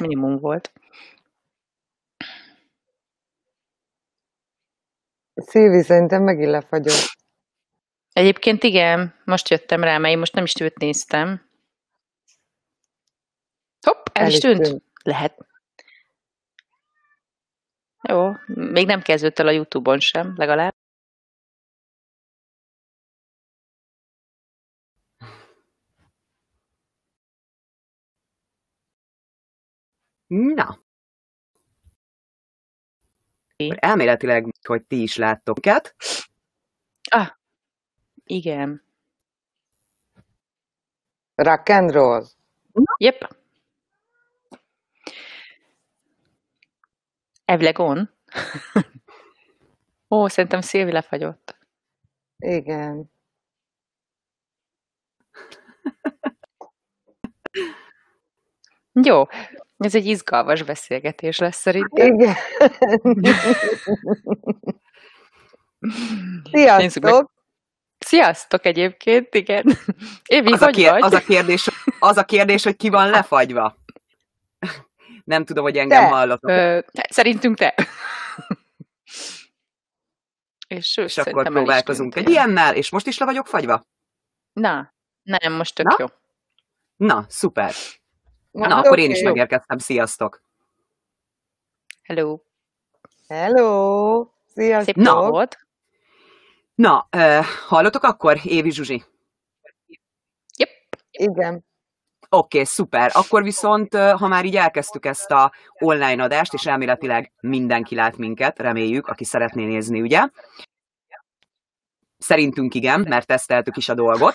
minimum volt. Szilvi szerintem megint lefagyott. Egyébként igen, most jöttem rá, mert én most nem is őt néztem. Hopp, el, el is tűnt. tűnt. Lehet. Jó, még nem kezdődött el a Youtube-on sem, legalább. Na. Elméletileg, hogy ti is láttok őket. Ah, igen. Rock and roll. Yep. Elvileg on. Ó, szerintem Szilvi lefagyott. Igen. Jó, ez egy izgalmas beszélgetés lesz szerintem. Igen. Sziasztok! Sziasztok egyébként, igen. Évi, az, a kér, az, a kérdés, az a kérdés, hogy ki van lefagyva. Nem tudom, hogy engem hallatok. Ö, szerintünk te. és, és akkor próbálkozunk egy ilyennel, és most is le vagyok fagyva? Na, nem, most tök Na? jó. Na, szuper. Na, Na akkor én is megérkeztem. Sziasztok! Hello! Hello! Sziasztok! Szép Na, volt. Na, uh, hallotok akkor, Évi Zsuzsi? Yep. Igen. Oké, okay, szuper. Akkor viszont, ha már így elkezdtük ezt a online adást, és elméletileg mindenki lát minket, reméljük, aki szeretné nézni, ugye? Szerintünk igen, mert teszteltük is a dolgot.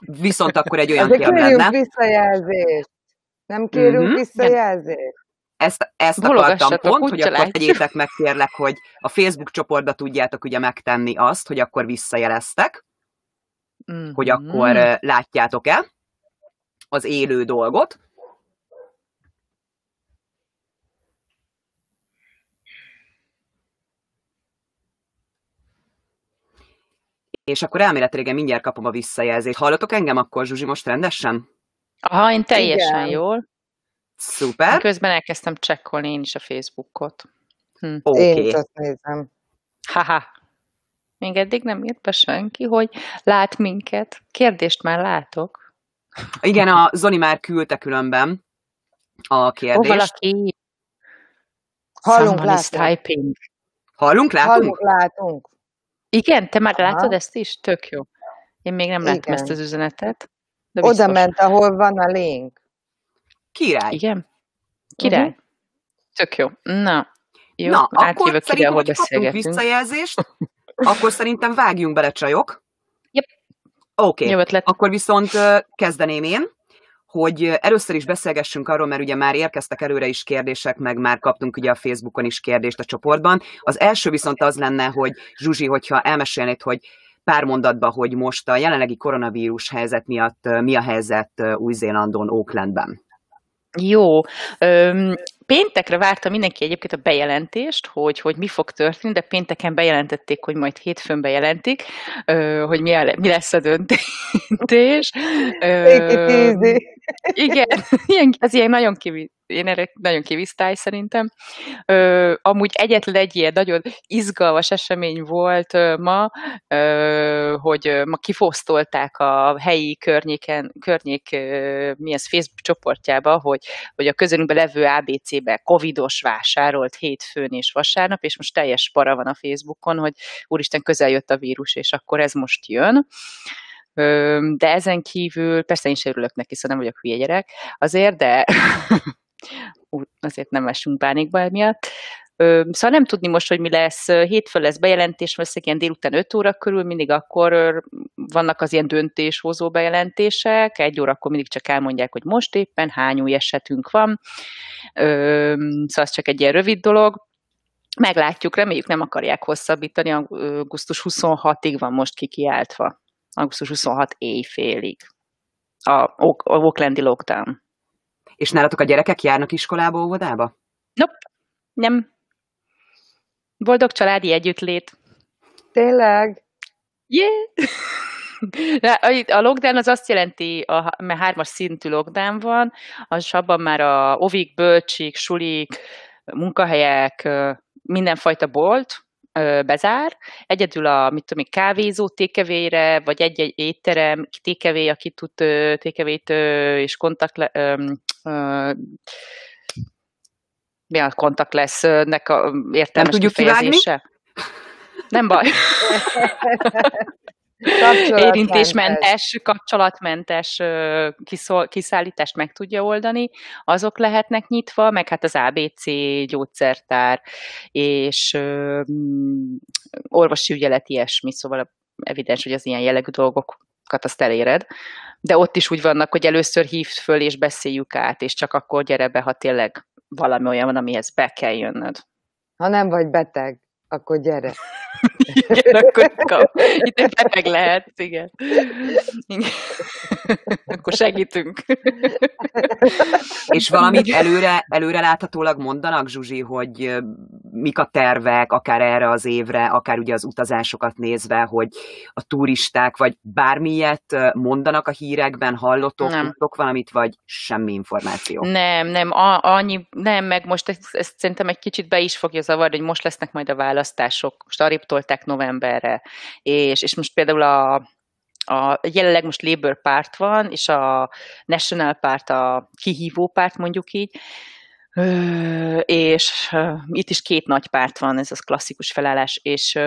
Viszont akkor egy olyan kérdés lenne. visszajelzést. Nem kérünk mm-hmm. visszajelzést? Ezt, ezt akartam pont, hogy akkor tegyétek meg kérlek, hogy a Facebook csoportba tudjátok ugye megtenni azt, hogy akkor visszajeleztek, mm-hmm. hogy akkor látjátok-e az élő dolgot. És akkor elméletileg mindjárt kapom a visszajelzést. Hallotok engem akkor, Zsuzsi, most rendesen? Aha, én teljesen Igen. jól. Szuper. Közben elkezdtem csekkolni én is a Facebookot. Hm. Okay. Én is azt nézem. Haha. Még eddig nem írt be senki, hogy lát minket. Kérdést már látok. Igen, a Zoni már küldte különben a kérdést. Ó, valaki. Hallunk, látunk. typing. Hallunk, látunk? Hallunk, látunk. Igen, te már Aha. látod ezt is? Tök jó. Én még nem láttam Igen. ezt az üzenetet. De Oda ment, ahol van a link. Király. Igen? Király. Uh-huh. Tök jó. Na, jó, Na akkor szerintem, hogy kapunk visszajelzést, akkor szerintem vágjunk bele, csajok. Yep. Oké, okay. akkor viszont kezdeném én, hogy először is beszélgessünk arról, mert ugye már érkeztek előre is kérdések, meg már kaptunk ugye a Facebookon is kérdést a csoportban. Az első viszont az lenne, hogy Zsuzsi, hogyha elmesélnéd, hogy pár mondatban, hogy most a jelenlegi koronavírus helyzet miatt mi a helyzet Új-Zélandon, Oaklandben? Jó. Öm, péntekre várta mindenki egyébként a bejelentést, hogy, hogy mi fog történni, de pénteken bejelentették, hogy majd hétfőn bejelentik, ö, hogy mi, a, mi lesz a döntés. Ö, igen, ilyen, ez ilyen nagyon én erre nagyon kivisztály szerintem. Ö, amúgy egyetlen egy ilyen nagyon izgalmas esemény volt ö, ma, ö, hogy ma kifosztolták a helyi környéken, környék, ö, mi ez, Facebook csoportjába, hogy, hogy a közönünkben levő ABC-be covidos vásárolt hétfőn és vasárnap, és most teljes para van a Facebookon, hogy úristen, közel jött a vírus, és akkor ez most jön. De ezen kívül, persze én is örülök neki, szóval nem vagyok hülye gyerek azért, de azért nem esünk pánikba emiatt. Szóval nem tudni most, hogy mi lesz. Hétfő lesz bejelentés, valószínűleg ilyen délután 5 óra körül, mindig akkor vannak az ilyen döntéshozó bejelentések, egy órakor mindig csak elmondják, hogy most éppen hány új esetünk van. Szóval ez csak egy ilyen rövid dolog. Meglátjuk, reméljük nem akarják hosszabbítani, augusztus 26-ig van most kikiáltva. Augusztus 26 éjfélig. A, a Oaklandi lockdown. És nálatok a gyerekek járnak iskolába, óvodába? Nope, nem. Boldog családi együttlét. Tényleg? Yeah! A lockdown az azt jelenti, a, mert hármas szintű lockdown van, az abban már a ovik, bölcsik, sulik, munkahelyek, mindenfajta bolt, bezár. Egyedül a, mit tudom, kávézó tékevére, vagy egy-egy étterem tékevé, aki tud tékevét és kontakt mi a kontakt lesz nek a értelmes Nem kifejezése? Nem baj. Érintésmentes, kapcsolatmentes kiszállítást meg tudja oldani, azok lehetnek nyitva, meg hát az ABC gyógyszertár és mm, orvosi ügyelet ilyesmi, szóval evidens, hogy az ilyen jellegű dolgokat azt eléred. De ott is úgy vannak, hogy először hívd föl és beszéljük át, és csak akkor gyere be, ha tényleg valami olyan van, amihez be kell jönnöd. Ha nem vagy beteg akkor gyere. igen, akkor kap. Itt egy beteg lehet, igen. igen. akkor segítünk. És valamit előre, előre láthatólag mondanak, Zsuzsi, hogy mik a tervek, akár erre az évre, akár ugye az utazásokat nézve, hogy a turisták, vagy bármilyet mondanak a hírekben, hallotok, nem. tudtok valamit, vagy semmi információ? Nem, nem, a, annyi, nem, meg most ezt, ezt szerintem egy kicsit be is fogja zavarni, hogy most lesznek majd a választások, most arrébb novemberre, és, és most például a, a jelenleg most Labour párt van, és a National párt a kihívó párt, mondjuk így, és itt is két nagy párt van, ez az klasszikus felállás, és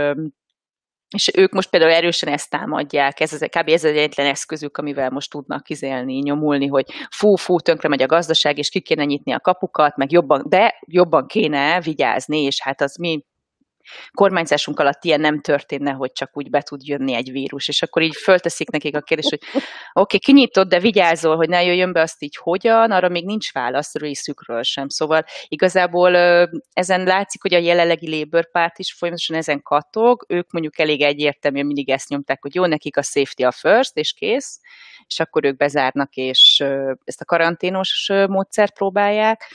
és ők most például erősen ezt támadják, ez az, kb. ez az egyetlen eszközük, amivel most tudnak kizelni, nyomulni, hogy fú, fú, tönkre megy a gazdaság, és ki kéne nyitni a kapukat, meg jobban, de jobban kéne vigyázni, és hát az mi kormányzásunk alatt ilyen nem történne, hogy csak úgy be tud jönni egy vírus, és akkor így fölteszik nekik a kérdést, hogy oké, okay, kinyitod, de vigyázol, hogy ne jöjjön be azt így hogyan, arra még nincs válasz részükről sem. Szóval igazából ezen látszik, hogy a jelenlegi Labour párt is folyamatosan ezen katog, ők mondjuk elég egyértelműen mindig ezt nyomták, hogy jó, nekik a safety a first, és kész, és akkor ők bezárnak, és ezt a karanténos módszert próbálják.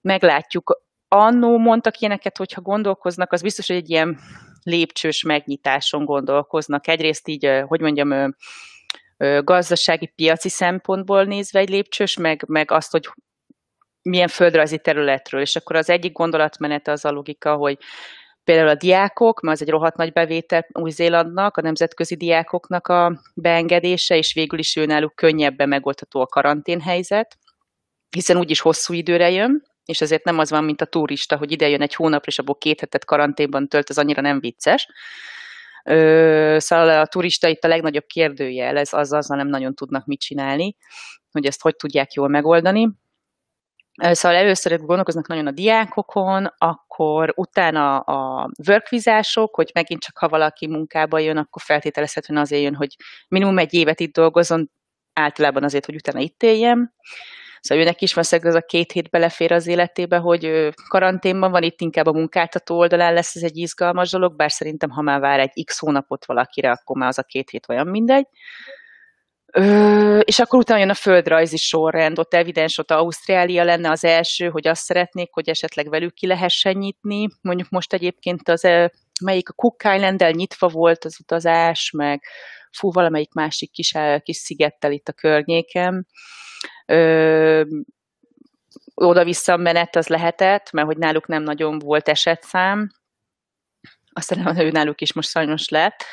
Meglátjuk, annó mondtak ilyeneket, hogyha gondolkoznak, az biztos, hogy egy ilyen lépcsős megnyitáson gondolkoznak. Egyrészt így, hogy mondjam, gazdasági, piaci szempontból nézve egy lépcsős, meg, meg azt, hogy milyen földrajzi területről. És akkor az egyik gondolatmenet az a logika, hogy például a diákok, mert az egy rohadt nagy bevétel Új-Zélandnak, a nemzetközi diákoknak a beengedése, és végül is ő náluk könnyebben megoldható a karanténhelyzet, hiszen úgyis hosszú időre jön, és ezért nem az van, mint a turista, hogy ide jön egy hónapra, és abból két hetet karanténban tölt, ez annyira nem vicces. Ö, szóval a turista itt a legnagyobb kérdőjel, ez az, azzal nem nagyon tudnak mit csinálni, hogy ezt hogy tudják jól megoldani. Szóval először gondolkoznak nagyon a diákokon, akkor utána a workvizások, hogy megint csak ha valaki munkába jön, akkor feltételezhetően azért jön, hogy minimum egy évet itt dolgozon, általában azért, hogy utána itt éljen. Szóval őnek is valószínűleg ez a két hét belefér az életébe, hogy karanténban van, itt inkább a munkáltató oldalán lesz ez egy izgalmas dolog, bár szerintem, ha már vár egy x hónapot valakire, akkor már az a két hét olyan mindegy. Ö, és akkor utána jön a földrajzi sorrend, ott evidens, ott Ausztrália lenne az első, hogy azt szeretnék, hogy esetleg velük ki lehessen nyitni. Mondjuk most egyébként az, melyik a Cook island nyitva volt az utazás, meg fú, valamelyik másik kis, kis szigettel itt a környéken oda-vissza menet az lehetett, mert hogy náluk nem nagyon volt esetszám, aztán ő náluk is most sajnos lett,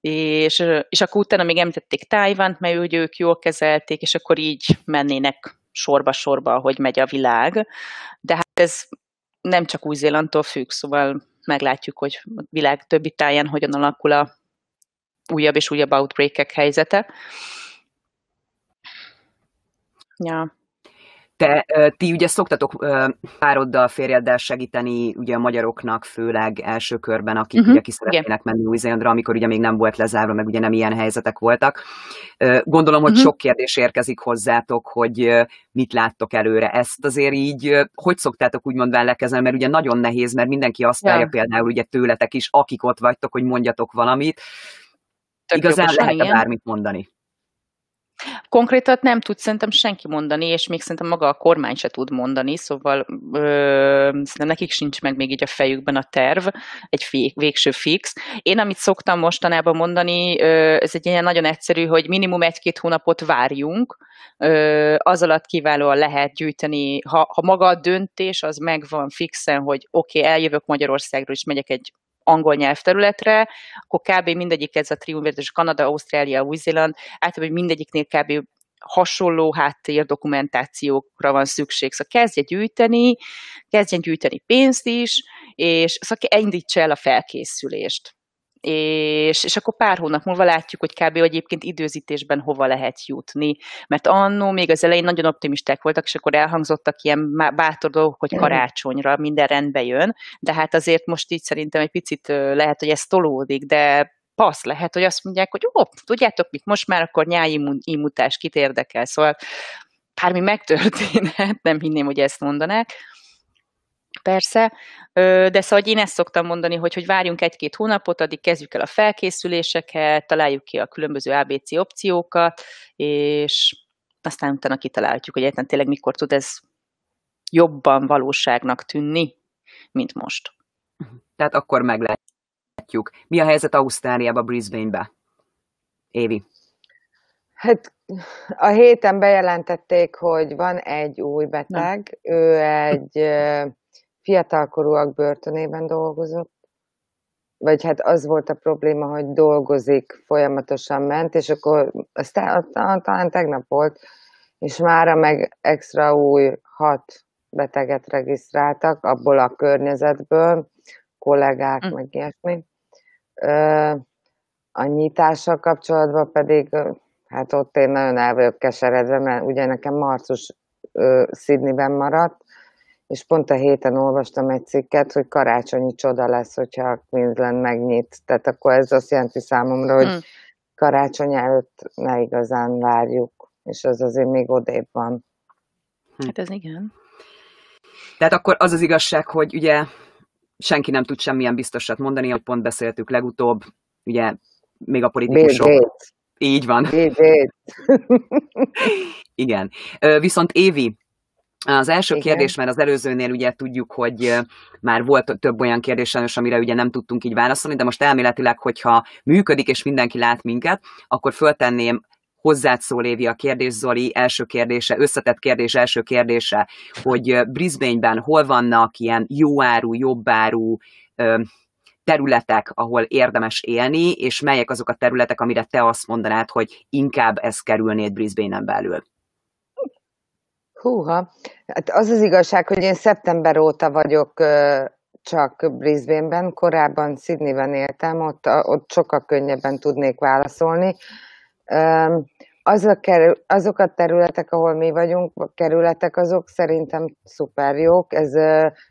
és, és akkor utána még említették Tájvánt, mert hogy ők jól kezelték, és akkor így mennének sorba-sorba, hogy megy a világ. De hát ez nem csak Új-Zélandtól függ, szóval meglátjuk, hogy a világ többi táján hogyan alakul a újabb és újabb outbreak helyzete. Ja. Te, ti ugye szoktatok pároddal, férjeddel segíteni ugye a magyaroknak, főleg első körben, akik uh-huh. ugye ki szeretnének menni új zélandra amikor ugye még nem volt lezárva, meg ugye nem ilyen helyzetek voltak. Gondolom, hogy uh-huh. sok kérdés érkezik hozzátok, hogy mit láttok előre. Ezt azért így, hogy szoktátok úgymond vellekezni, mert ugye nagyon nehéz, mert mindenki azt várja ja. például ugye tőletek is, akik ott vagytok, hogy mondjatok valamit. Tök Igazán lehet bármit mondani. Konkrétat nem tud szerintem senki mondani, és még szerintem maga a kormány se tud mondani, szóval ö, szerintem nekik sincs meg még így a fejükben a terv, egy fi, végső fix. Én, amit szoktam mostanában mondani, ö, ez egy ilyen nagyon egyszerű, hogy minimum egy-két hónapot várjunk, ö, az alatt kiválóan lehet gyűjteni, ha, ha maga a döntés az megvan fixen, hogy oké, okay, eljövök Magyarországról, és megyek egy angol nyelvterületre, akkor kb. mindegyik ez a triumvirat, és Kanada, Ausztrália, Új-Zéland, általában mindegyiknél kb hasonló háttér dokumentációkra van szükség. Szóval kezdje gyűjteni, kezdjen gyűjteni pénzt is, és szóval indítsa el a felkészülést és, és akkor pár hónap múlva látjuk, hogy kb. egyébként időzítésben hova lehet jutni. Mert annó még az elején nagyon optimisták voltak, és akkor elhangzottak ilyen bátor dolgok, hogy karácsonyra minden rendbe jön, de hát azért most így szerintem egy picit lehet, hogy ez tolódik, de passz lehet, hogy azt mondják, hogy ó, tudjátok mit, most már akkor nyári imutás kit érdekel, szóval bármi megtörténhet, nem hinném, hogy ezt mondanák, Persze, de szóval én ezt szoktam mondani, hogy, hogy várjunk egy-két hónapot, addig kezdjük el a felkészüléseket, találjuk ki a különböző ABC opciókat, és aztán utána kitalálhatjuk, hogy egyáltalán tényleg mikor tud ez jobban valóságnak tűnni, mint most. Tehát akkor meglátjuk. Mi a helyzet Ausztráliában, Brisbane-be? Évi. Hát a héten bejelentették, hogy van egy új beteg, Na. ő egy fiatalkorúak börtönében dolgozott, vagy hát az volt a probléma, hogy dolgozik, folyamatosan ment, és akkor aztán, talán tegnap volt, és mára meg extra új hat beteget regisztráltak abból a környezetből, kollégák, mm. meg ilyesmi. A nyitással kapcsolatban pedig, hát ott én nagyon el vagyok keseredve, mert ugye nekem marcus Sydneyben maradt, és pont a héten olvastam egy cikket, hogy karácsonyi csoda lesz, hogyha Queensland megnyit. Tehát akkor ez azt jelenti számomra, hogy hmm. karácsony előtt ne igazán várjuk, és az azért még odébb van. Hm. Hát ez igen. Tehát akkor az az igazság, hogy ugye senki nem tud semmilyen biztosat mondani, hogy pont beszéltük legutóbb, ugye még a politikusok... Bill Így van. Bill Igen. Viszont Évi, az első Igen. kérdés, mert az előzőnél ugye tudjuk, hogy már volt több olyan kérdés sajnos, amire ugye nem tudtunk így válaszolni, de most elméletileg, hogyha működik és mindenki lát minket, akkor föltenném hozzád szól Évi a kérdés, Zoli első kérdése, összetett kérdés első kérdése, hogy Brisbane-ben hol vannak ilyen jóáru, jobbáru területek, ahol érdemes élni, és melyek azok a területek, amire te azt mondanád, hogy inkább ez kerülnéd Brisbane-en belül? Húha, hát az az igazság, hogy én szeptember óta vagyok csak Brisbane-ben, korábban Sydney-ben éltem, ott, ott sokkal könnyebben tudnék válaszolni. Az a kerül, azok a területek, ahol mi vagyunk, a kerületek, azok szerintem szuper jók, ez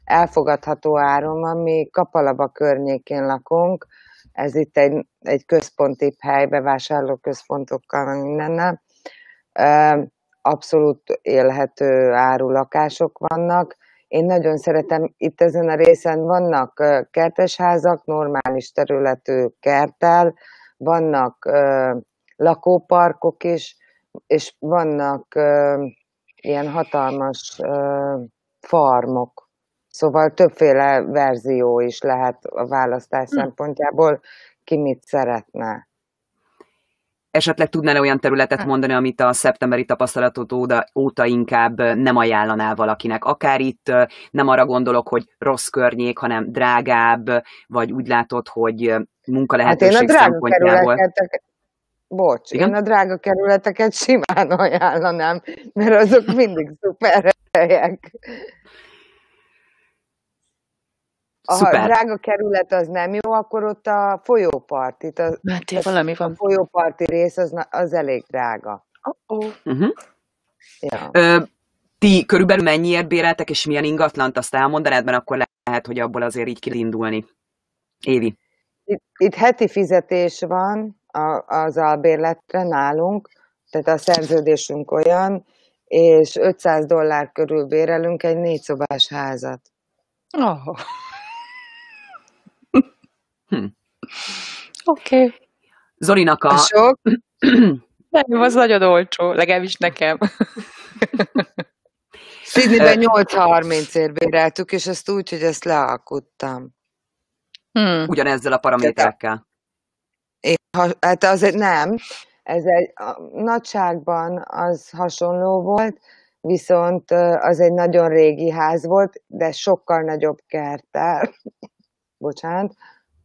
elfogadható áron van, mi Kapalaba környékén lakunk, ez itt egy, egy központi hely, bevásárlóközpontokkal, mindennel abszolút élhető áru lakások vannak. Én nagyon szeretem, itt ezen a részen vannak kertesházak, normális területű kerttel, vannak lakóparkok is, és vannak ilyen hatalmas farmok. Szóval többféle verzió is lehet a választás hm. szempontjából, ki mit szeretne. Esetleg tudnál olyan területet mondani, amit a szeptemberi tapasztalatot óta, óta inkább nem ajánlanál valakinek? Akár itt nem arra gondolok, hogy rossz környék, hanem drágább, vagy úgy látod, hogy munkalehetőség hát én a drága szempontjából... Bocs, Igen? én a drága kerületeket simán ajánlanám, mert azok mindig szuper helyek. Ha Szuper. drága kerület az nem jó, akkor ott a folyópart, itt a, hát, valami van. a folyóparti rész az, az elég drága. Uh-oh. Uh-huh. Ja. Ö, ti körülbelül mennyiért béreltek, és milyen ingatlant, azt elmondanád, mert akkor lehet, hogy abból azért így kilindulni. Évi. Itt, itt heti fizetés van a, az albérletre nálunk, tehát a szerződésünk olyan, és 500 dollár körül bérelünk egy négy szobás házat. Oh. Hm. Oké. Okay. Zolinak a... Sok? Nem, az nagyon olcsó, legalábbis nekem. Sydneyben 8-30-ért béreltük, és ezt úgy, hogy ezt lealkuttam. Hmm. Ugyanezzel a paraméterekkel. Én, hát azért nem, ez egy a nagyságban az hasonló volt, viszont az egy nagyon régi ház volt, de sokkal nagyobb kerttel. Bocsánat,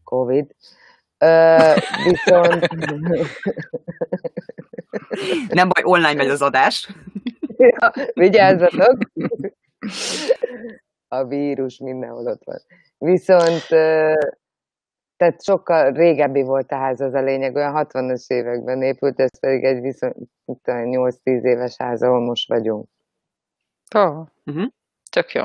Covid. Ö, viszont... Nem baj, online megy az adás. Ja, vigyázzatok! A vírus mindenhol ott van. Viszont tehát sokkal régebbi volt a ház, az a lényeg, olyan 60-as években épült, ez pedig egy viszont 8-10 éves ház, ahol most vagyunk. Oh. Uh-huh. Tök jó.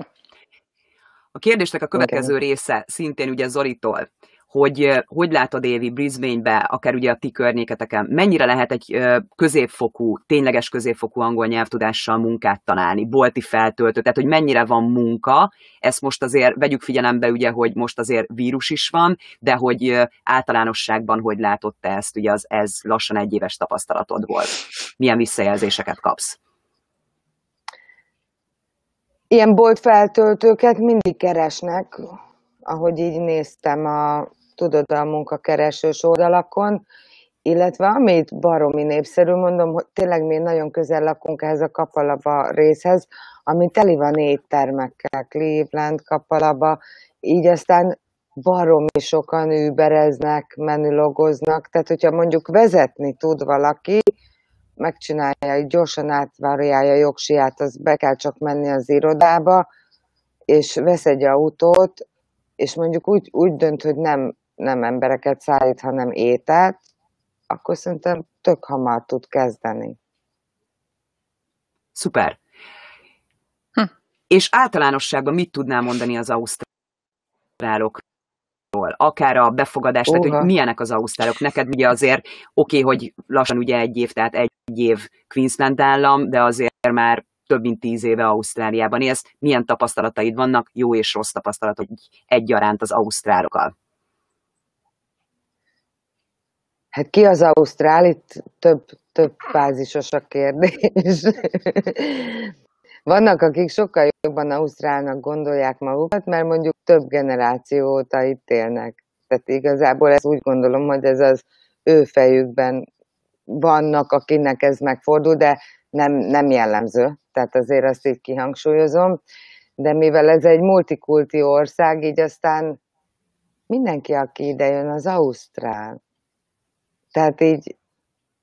A kérdésnek a következő okay. része szintén ugye Zoritól hogy hogy látod Évi Brisbane-be, akár ugye a ti környéketeken, mennyire lehet egy középfokú, tényleges középfokú angol nyelvtudással munkát találni, bolti feltöltő, tehát hogy mennyire van munka, ezt most azért vegyük figyelembe ugye, hogy most azért vírus is van, de hogy általánosságban hogy látod te ezt, ugye az, ez lassan egy éves tapasztalatod volt. Milyen visszajelzéseket kapsz? Ilyen bolt feltöltőket mindig keresnek, ahogy így néztem a tudod, a munkakeresős oldalakon, illetve amit baromi népszerű, mondom, hogy tényleg mi nagyon közel lakunk ehhez a kapalaba részhez, ami teli van éttermekkel, Cleveland kapalaba, így aztán baromi sokan übereznek, menülogoznak, tehát hogyha mondjuk vezetni tud valaki, megcsinálja, gyorsan átvárjálja a jogsiát, az be kell csak menni az irodába, és vesz egy autót, és mondjuk úgy, úgy dönt, hogy nem nem embereket szállít, hanem ételt, akkor szerintem tök hamar tud kezdeni. Szuper. Hm. És általánosságban mit tudnál mondani az ausztrálokról? Akár a befogadás, uh-huh. tehát hogy milyenek az ausztrálok? Neked ugye azért oké, okay, hogy lassan ugye egy év, tehát egy év Queensland állam, de azért már több mint tíz éve Ausztráliában élsz. Milyen tapasztalataid vannak, jó és rossz tapasztalatok egyaránt az ausztrálokkal? Hát ki az Ausztrál? Itt több, több fázisos a kérdés. Vannak, akik sokkal jobban Ausztrálnak gondolják magukat, mert mondjuk több generáció óta itt élnek. Tehát igazából ez úgy gondolom, hogy ez az ő fejükben vannak, akinek ez megfordul, de nem, nem jellemző. Tehát azért azt így kihangsúlyozom. De mivel ez egy multikulti ország, így aztán mindenki, aki ide jön, az Ausztrál. Tehát így,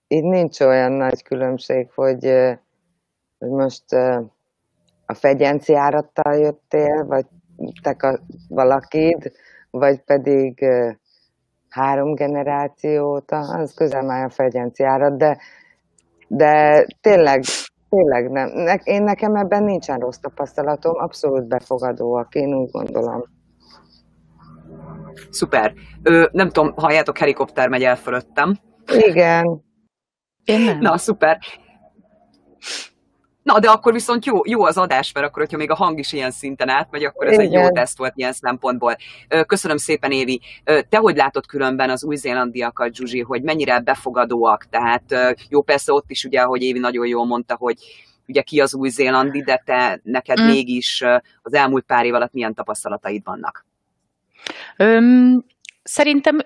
így nincs olyan nagy különbség, hogy, hogy most a fegyenci árattal jöttél, vagy te valakid, vagy pedig három generációta, az közel már a fegyenci árat, de, de tényleg, tényleg nem. Én nekem ebben nincsen rossz tapasztalatom, abszolút befogadóak, én úgy gondolom. Szuper. Ö, nem tudom, halljátok, helikopter megy el fölöttem. Igen. Én nem. Na, szuper. Na, de akkor viszont jó, jó az adás, mert akkor, hogyha még a hang is ilyen szinten átmegy, akkor ez Igen. egy jó teszt volt ilyen szempontból. Köszönöm szépen, Évi. Te hogy látod különben az új-zélandiakat, Zsuzsi, hogy mennyire befogadóak? Tehát jó, persze ott is ugye, ahogy Évi nagyon jól mondta, hogy ugye ki az új-zélandi, de te neked mm. mégis az elmúlt pár év alatt milyen tapasztalataid vannak? Öm, szerintem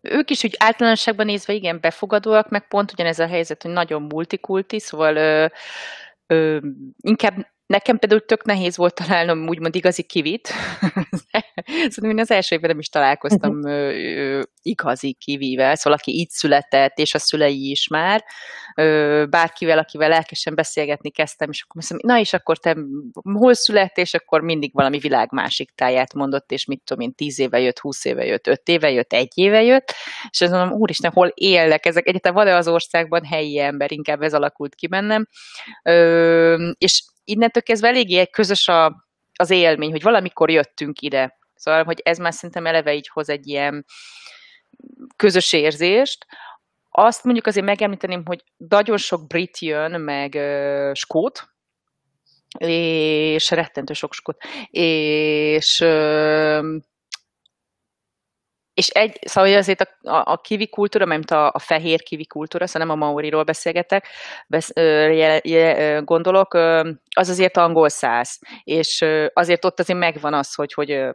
ők is úgy általánosságban nézve igen befogadóak, meg pont ugyanez a helyzet, hogy nagyon multikulti, szóval ö, ö, inkább Nekem például tök nehéz volt találnom úgymond igazi kivit. Szerintem én az első évben nem is találkoztam uh-huh. ö, ö, igazi kivivel, szóval aki így született, és a szülei is már. Ö, bárkivel, akivel lelkesen beszélgetni kezdtem, és akkor mondtam, na és akkor te hol születtél, és akkor mindig valami világ másik táját mondott, és mit tudom én, tíz éve jött, húsz éve jött, öt éve jött, egy éve jött, és azt mondom, úristen, hol élnek ezek? Egyetem van-e az országban helyi ember? Inkább ez alakult ki bennem. Ö, és innentől kezdve eléggé közös a, az élmény, hogy valamikor jöttünk ide. Szóval, hogy ez már szerintem eleve így hoz egy ilyen közös érzést. Azt mondjuk azért megemlíteném, hogy nagyon sok brit jön, meg uh, skót, és rettentő sok skót, és uh, és egy, szóval azért a, a, a kivi kultúra, mert a, a fehér kivi kultúra, szóval nem a maoriról beszélgetek, besz, ö, je, je, gondolok, ö, az azért angol száz, és ö, azért ott azért megvan az, hogy, hogy ö,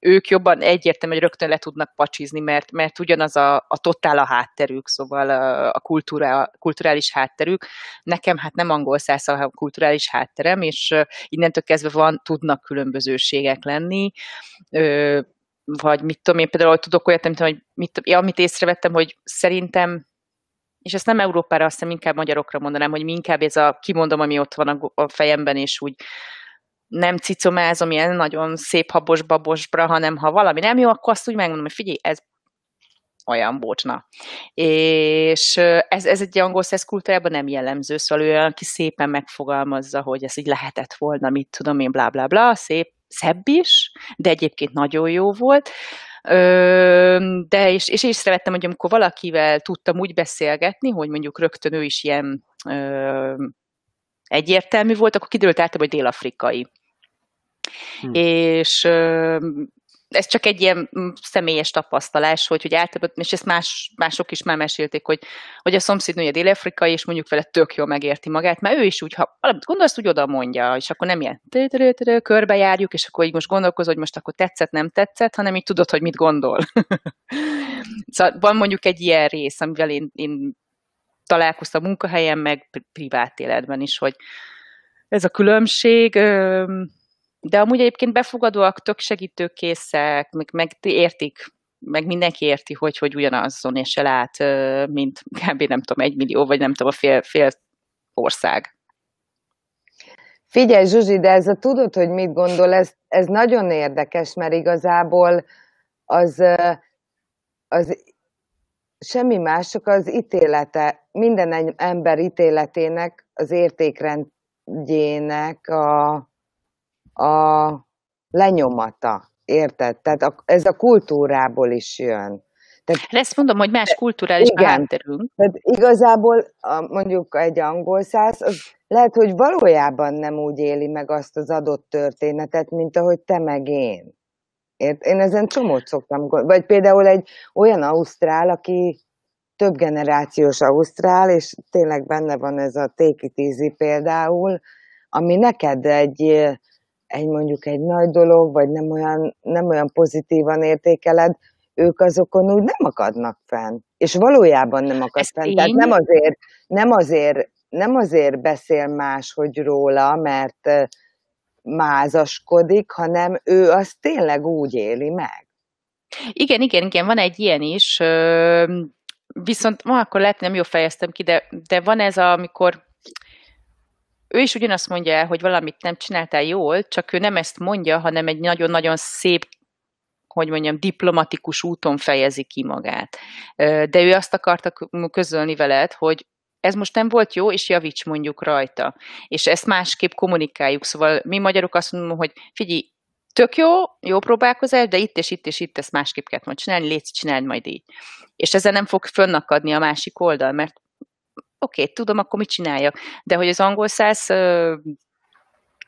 ők jobban egyértelmű, hogy rögtön le tudnak pacsizni, mert, mert ugyanaz a, a totál a hátterük, szóval a, a kultúra, kulturális hátterük. Nekem hát nem angol száz a kulturális hátterem, és innentől kezdve van, tudnak különbözőségek lenni. Ö, vagy mit tudom én, például tudok olyat, tudom, hogy mit, amit észrevettem, hogy szerintem és ezt nem Európára, azt hiszem inkább magyarokra mondanám, hogy mi inkább ez a kimondom, ami ott van a, fejemben, és úgy nem cicomázom ilyen nagyon szép habos babosbra, hanem ha valami nem jó, akkor azt úgy megmondom, hogy figyelj, ez olyan bocsna. És ez, ez egy angol szesz kultúrában nem jellemző, szóval ő aki szépen megfogalmazza, hogy ez így lehetett volna, mit tudom én, blá, blá, blá, szép, szebb is, de egyébként nagyon jó volt. De és, és észrevettem, hogy amikor valakivel tudtam úgy beszélgetni, hogy mondjuk rögtön ő is ilyen ö, egyértelmű volt, akkor kiderült általában, hogy dél-afrikai. Hm. És ez csak egy ilyen mm, személyes tapasztalás, hogy, hogy általában, és ezt más, mások is már mesélték, hogy, hogy a szomszédnője dél-afrikai, és mondjuk vele tök jól megérti magát, mert ő is úgy, ha valamit gondolsz, úgy oda mondja, és akkor nem ilyen körbejárjuk, és akkor így most gondolkozol, hogy most akkor tetszett, nem tetszett, hanem így tudod, hogy mit gondol. szóval van mondjuk egy ilyen rész, amivel én, én találkoztam munkahelyen, meg privát életben is, hogy ez a különbség, de amúgy egyébként befogadóak, tök segítőkészek, meg, meg értik, meg mindenki érti, hogy, hogy ugyanazon és se lát, mint kb. nem tudom, egy millió, vagy nem tudom, a fél, fél ország. Figyelj, Zsuzsi, de ez a tudod, hogy mit gondol, ez, ez nagyon érdekes, mert igazából az, az semmi más, csak az ítélete, minden ember ítéletének, az értékrendjének a, a lenyomata. Érted? Tehát a, ez a kultúrából is jön. Tehát, Ezt mondom, hogy más kulturális igen, hátterünk. Tehát igazából a, mondjuk egy angol száz, az lehet, hogy valójában nem úgy éli meg azt az adott történetet, mint ahogy te meg én. Ért? Én ezen csomót szoktam Vagy például egy olyan ausztrál, aki több generációs ausztrál, és tényleg benne van ez a it easy például, ami neked egy, egy mondjuk egy nagy dolog, vagy nem olyan, nem olyan pozitívan értékeled, ők azokon úgy nem akadnak fenn. És valójában nem akad Ezt fenn. Én? Tehát nem azért, nem azért, nem azért beszél más, hogy róla, mert mázaskodik, hanem ő azt tényleg úgy éli meg. Igen, igen, igen, van egy ilyen is, viszont ma akkor lehet, nem jól fejeztem ki, de, de van ez, a, amikor ő is ugyanazt mondja el, hogy valamit nem csináltál jól, csak ő nem ezt mondja, hanem egy nagyon-nagyon szép hogy mondjam, diplomatikus úton fejezi ki magát. De ő azt akarta közölni veled, hogy ez most nem volt jó, és javíts mondjuk rajta. És ezt másképp kommunikáljuk. Szóval mi magyarok azt mondom, hogy figyelj, tök jó, jó próbálkozás, de itt és itt és itt ezt másképp kell majd csinálni, légy, csináld majd így. És ezzel nem fog fönnakadni a másik oldal, mert oké, okay, tudom, akkor mit csináljak. De hogy az angol száz,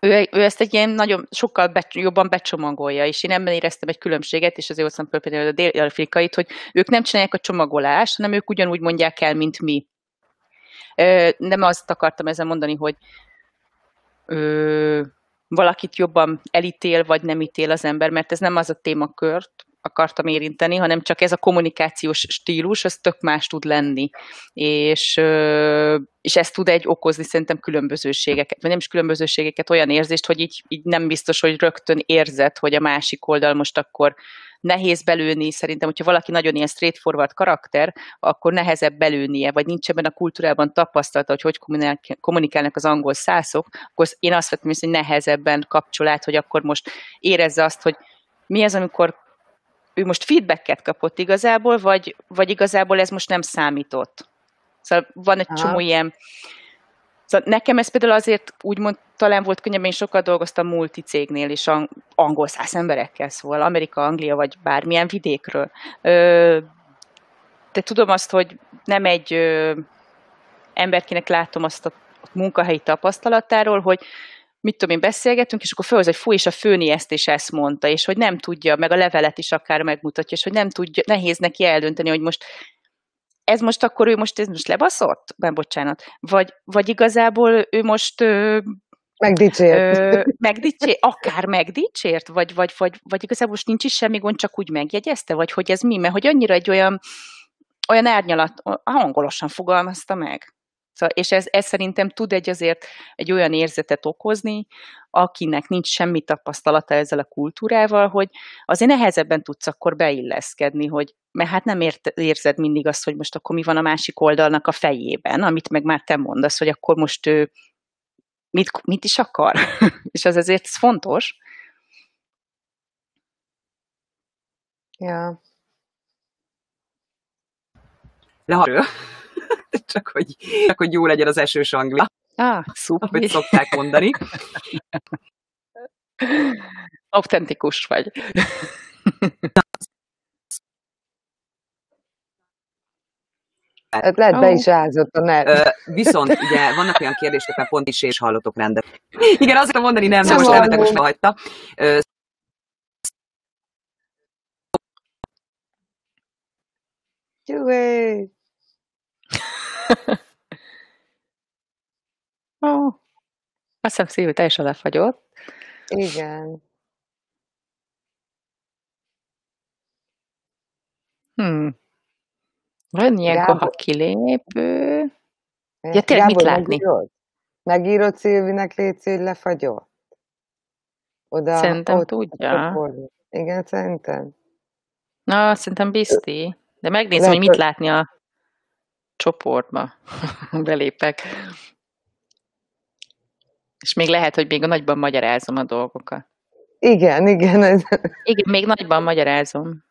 ő, ő ezt egy ilyen nagyon, sokkal be, jobban becsomagolja, és én ebben éreztem egy különbséget, és azért hoztam például a dél-afrikait, hogy ők nem csinálják a csomagolást, hanem ők ugyanúgy mondják el, mint mi. Nem azt akartam ezzel mondani, hogy valakit jobban elítél, vagy nem ítél az ember, mert ez nem az a témakört akartam érinteni, hanem csak ez a kommunikációs stílus, ez tök más tud lenni. És, és ez tud egy okozni szerintem különbözőségeket, vagy nem is különbözőségeket, olyan érzést, hogy így, így nem biztos, hogy rögtön érzed, hogy a másik oldal most akkor nehéz belőni, szerintem, hogyha valaki nagyon ilyen straightforward karakter, akkor nehezebb belőnie, vagy nincs ebben a kultúrában tapasztalata, hogy hogy kommunikálnak az angol szászok, akkor én azt vettem hogy nehezebben kapcsolát, hogy akkor most érezze azt, hogy mi az, amikor ő most feedbacket kapott igazából, vagy, vagy igazából ez most nem számított. Szóval van egy Aha. csomó ilyen Szóval nekem ez például azért úgymond talán volt könnyebb, én sokat dolgoztam multicégnél, és angol száz emberekkel, szóval Amerika, Anglia, vagy bármilyen vidékről. De tudom azt, hogy nem egy emberkinek látom azt a munkahelyi tapasztalatáról, hogy mit tudom én, beszélgetünk, és akkor fölhoz, hogy fú, és a főni ezt és ezt mondta, és hogy nem tudja, meg a levelet is akár megmutatja, és hogy nem tudja, nehéz neki eldönteni, hogy most ez most akkor ő most, ez most lebaszott? Nem, bocsánat. Vagy, vagy igazából ő most Megdicsért. Ö, megdicsért, akár megdicsért, vagy, vagy, vagy, vagy igazából most nincs is semmi gond, csak úgy megjegyezte, vagy hogy ez mi, mert hogy annyira egy olyan, olyan árnyalat, hangolosan fogalmazta meg. Szóval, és ez, ez szerintem tud egy azért egy olyan érzetet okozni, akinek nincs semmi tapasztalata ezzel a kultúrával, hogy azért nehezebben tudsz akkor beilleszkedni, hogy mert hát nem ért, érzed mindig azt, hogy most akkor mi van a másik oldalnak a fejében, amit meg már te mondasz, hogy akkor most ő mit, mit is akar. és ez azért fontos. Ja. Leharő. csak, hogy, csak hogy jó legyen az esős Anglia. Ah, szuper. Hogy szokták mondani. Autentikus vagy. Hát lehet be is ázott a net. viszont ugye vannak olyan kérdések, mert pont is és hallotok rendet. Igen, azt tudom mondani, nem, nem most elmetek, most hagyta. Gyújj! oh. Azt hiszem szívű teljesen lefagyott. Igen. Hmm. Van ilyenkor, ha kilépő... Ja, tényleg mit látni? Megírod, megírod Szilvinek létszi, hogy lefagyott? Oda, szerintem ott, tudja. Ott, igen, szerintem. Na, szerintem bizti. De megnézem, Lehet, hogy mit látni a csoportba. Belépek. És még lehet, hogy még nagyban magyarázom a dolgokat. Igen, igen. Ez... Igen, még nagyban magyarázom.